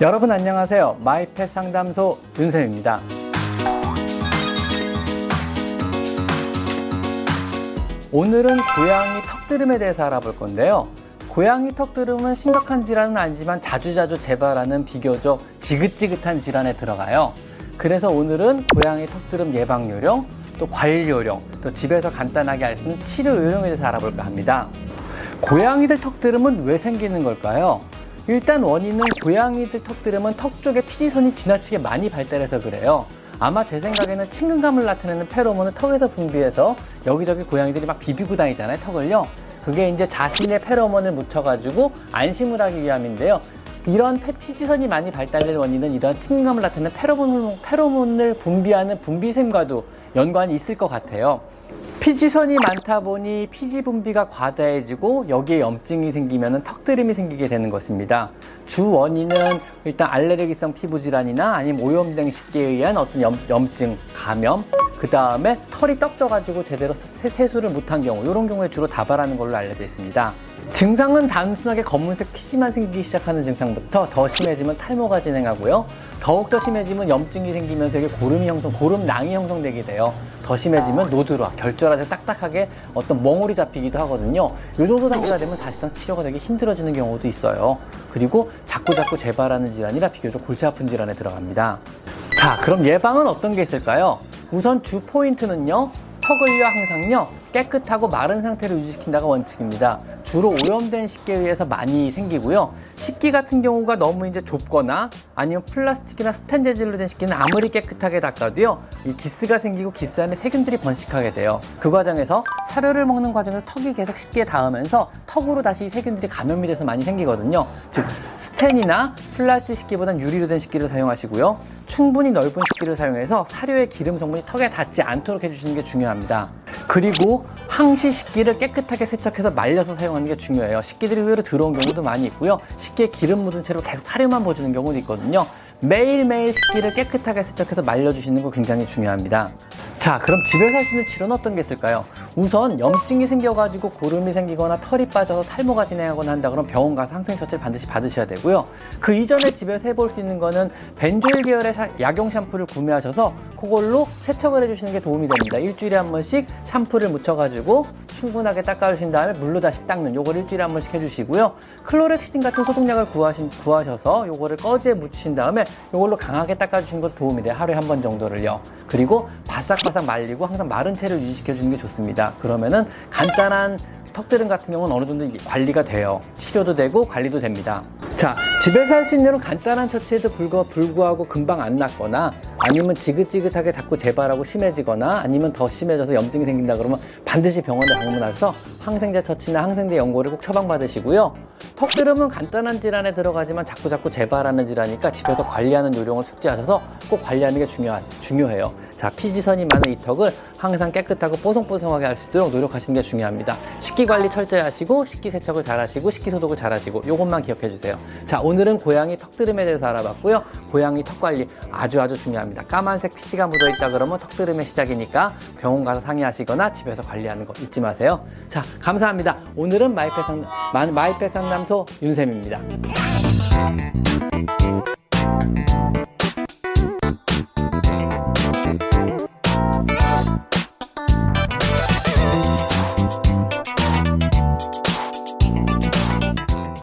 여러분 안녕하세요. 마이펫 상담소 윤쌤입니다. 오늘은 고양이 턱드름에 대해서 알아볼 건데요. 고양이 턱드름은 심각한 질환은 아니지만 자주자주 재발하는 비교적 지긋지긋한 질환에 들어가요. 그래서 오늘은 고양이 턱드름 예방 요령, 또 관리 요령, 또 집에서 간단하게 할 수 있는 치료 요령에 대해서 알아볼까 합니다. 고양이들 턱드름은 왜 생기는 걸까요? 일단 원인은 고양이들 턱드름은 턱 쪽에 피지선이 지나치게 많이 발달해서 그래요. 아마 제 생각에는 친근감을 나타내는 페로몬을 턱에서 분비해서 여기저기 고양이들이 막 비비고 다니잖아요, 턱을요. 그게 이제 자신의 페로몬을 묻혀가지고 안심을 하기 위함인데요. 이런 피지선이 많이 발달될 원인은 이런 친근감을 나타내는 페로몬, 페로몬을 분비하는 분비샘과도 연관이 있을 것 같아요. 피지선이 많다 보니 피지 분비가 과다해지고 여기에 염증이 생기면 턱드름이 생기게 되는 것입니다. 주 원인은 일단 알레르기성 피부 질환이나 아니면 오염된 식기에 의한 어떤 염, 염증, 감염, 그 다음에 털이 떡져가지고 제대로 세수를 못한 경우 이런 경우에 주로 다발하는 걸로 알려져 있습니다. 증상은 단순하게 검은색 피지만 생기기 시작하는 증상부터 더 심해지면 탈모가 진행하고요. 더욱더 심해지면 염증이 생기면서 이게 고름이 형성, 고름낭이 형성되게 돼요. 더 심해지면 node라, 결절하게 딱딱하게 어떤 멍울이 잡히기도 하거든요. 이 정도 단계가 되면 사실상 치료가 되게 힘들어지는 경우도 있어요. 그리고 자꾸자꾸 재발하는 질환이라 비교적 골치 아픈 질환에 들어갑니다. 자, 그럼 예방은 어떤 게 있을까요? 우선 주 포인트는요. 턱을요 항상요 깨끗하고 마른 상태를 유지시킨다가 원칙입니다. 주로 오염된 식기에 의해서 많이 생기고요. 식기 같은 경우가 너무 이제 좁거나 아니면 플라스틱이나 스텐 재질로 된 식기는 아무리 깨끗하게 닦아도요. 이 기스가 생기고 기스 안에 세균들이 번식하게 돼요. 그 과정에서 사료를 먹는 과정에서 턱이 계속 식기에 닿으면서 턱으로 다시 세균들이 감염이 돼서 많이 생기거든요. 즉 스텐이나 플라스틱 식기보다는 유리로 된 식기를 사용하시고요. 충분히 넓은 식기를 사용해서 사료의 기름 성분이 턱에 닿지 않도록 해주시는 게 중요합니다. 그리고 항시 식기를 깨끗하게 세척해서 말려서 사용하는 게 중요해요. 식기들이 의외로 들어온 경우도 많이 있고요. 식기에 기름 묻은 채로 계속 사료만 보여주는 경우도 있거든요. 매일매일 식기를 깨끗하게 세척해서 말려주시는 거 굉장히 중요합니다. 자, 그럼 집에서 할 수 있는 치료는 어떤 게 있을까요? 우선 염증이 생겨가지고 고름이 생기거나 털이 빠져서 탈모가 진행하거나 한다 그러면 병원 가서 항생 처치를 반드시 받으셔야 되고요. 그 이전에 집에서 해볼 수 있는 거는 벤조일 계열의 약용 샴푸를 구매하셔서 그걸로 세척을 해주시는 게 도움이 됩니다. 일주일에 한 번씩 샴푸를 묻혀가지고 충분하게 닦아주신 다음에 물로 다시 닦는 요걸 일주일에 한 번씩 해주시고요. 클로렉시딘 같은 소독약을 구하신, 구하셔서 요거를 꺼지에 묻히신 다음에 요걸로 강하게 닦아주신 것도 도움이 돼요. 하루에 한 번 정도를요. 그리고 바싹바싹 말리고 항상 마른 채를 유지시켜주는 게 좋습니다. 그러면은 간단한 턱드름 같은 경우는 어느 정도 관리가 돼요. 치료도 되고 관리도 됩니다. 자, 집에서 할 수 있는 간단한 처치에도 불구하고 금방 안 낫거나 아니면 지긋지긋하게 자꾸 재발하고 심해지거나 아니면 더 심해져서 염증이 생긴다 그러면 반드시 병원에 방문하셔서 항생제 처치나 항생제 연고를 꼭 처방받으시고요. 턱드름은 간단한 질환에 들어가지만 자꾸 자꾸 재발하는 질환이니까 집에서 관리하는 요령을 숙지하셔서 꼭 관리하는 게 중요하, 중요해요. 자, 피지선이 많은 이 턱을 항상 깨끗하고 뽀송뽀송하게 할 수 있도록 노력하시는 게 중요합니다. 식기 관리 철저히 하시고 식기 세척을 잘 하시고 식기 소독을 잘 하시고 이것만 기억해 주세요. 자, 오늘은 고양이 턱드름에 대해서 알아봤고요. 고양이 턱 관리 아주 아주 중요합니다. 까만색 피지가 묻어 있다 그러면 턱드름의 시작이니까 병원 가서 상의하시거나 집에서 관리하는 거 잊지 마세요. 자, 감사합니다. 오늘은 마이펫 상담, 마이펫 상담소 윤쌤입니다.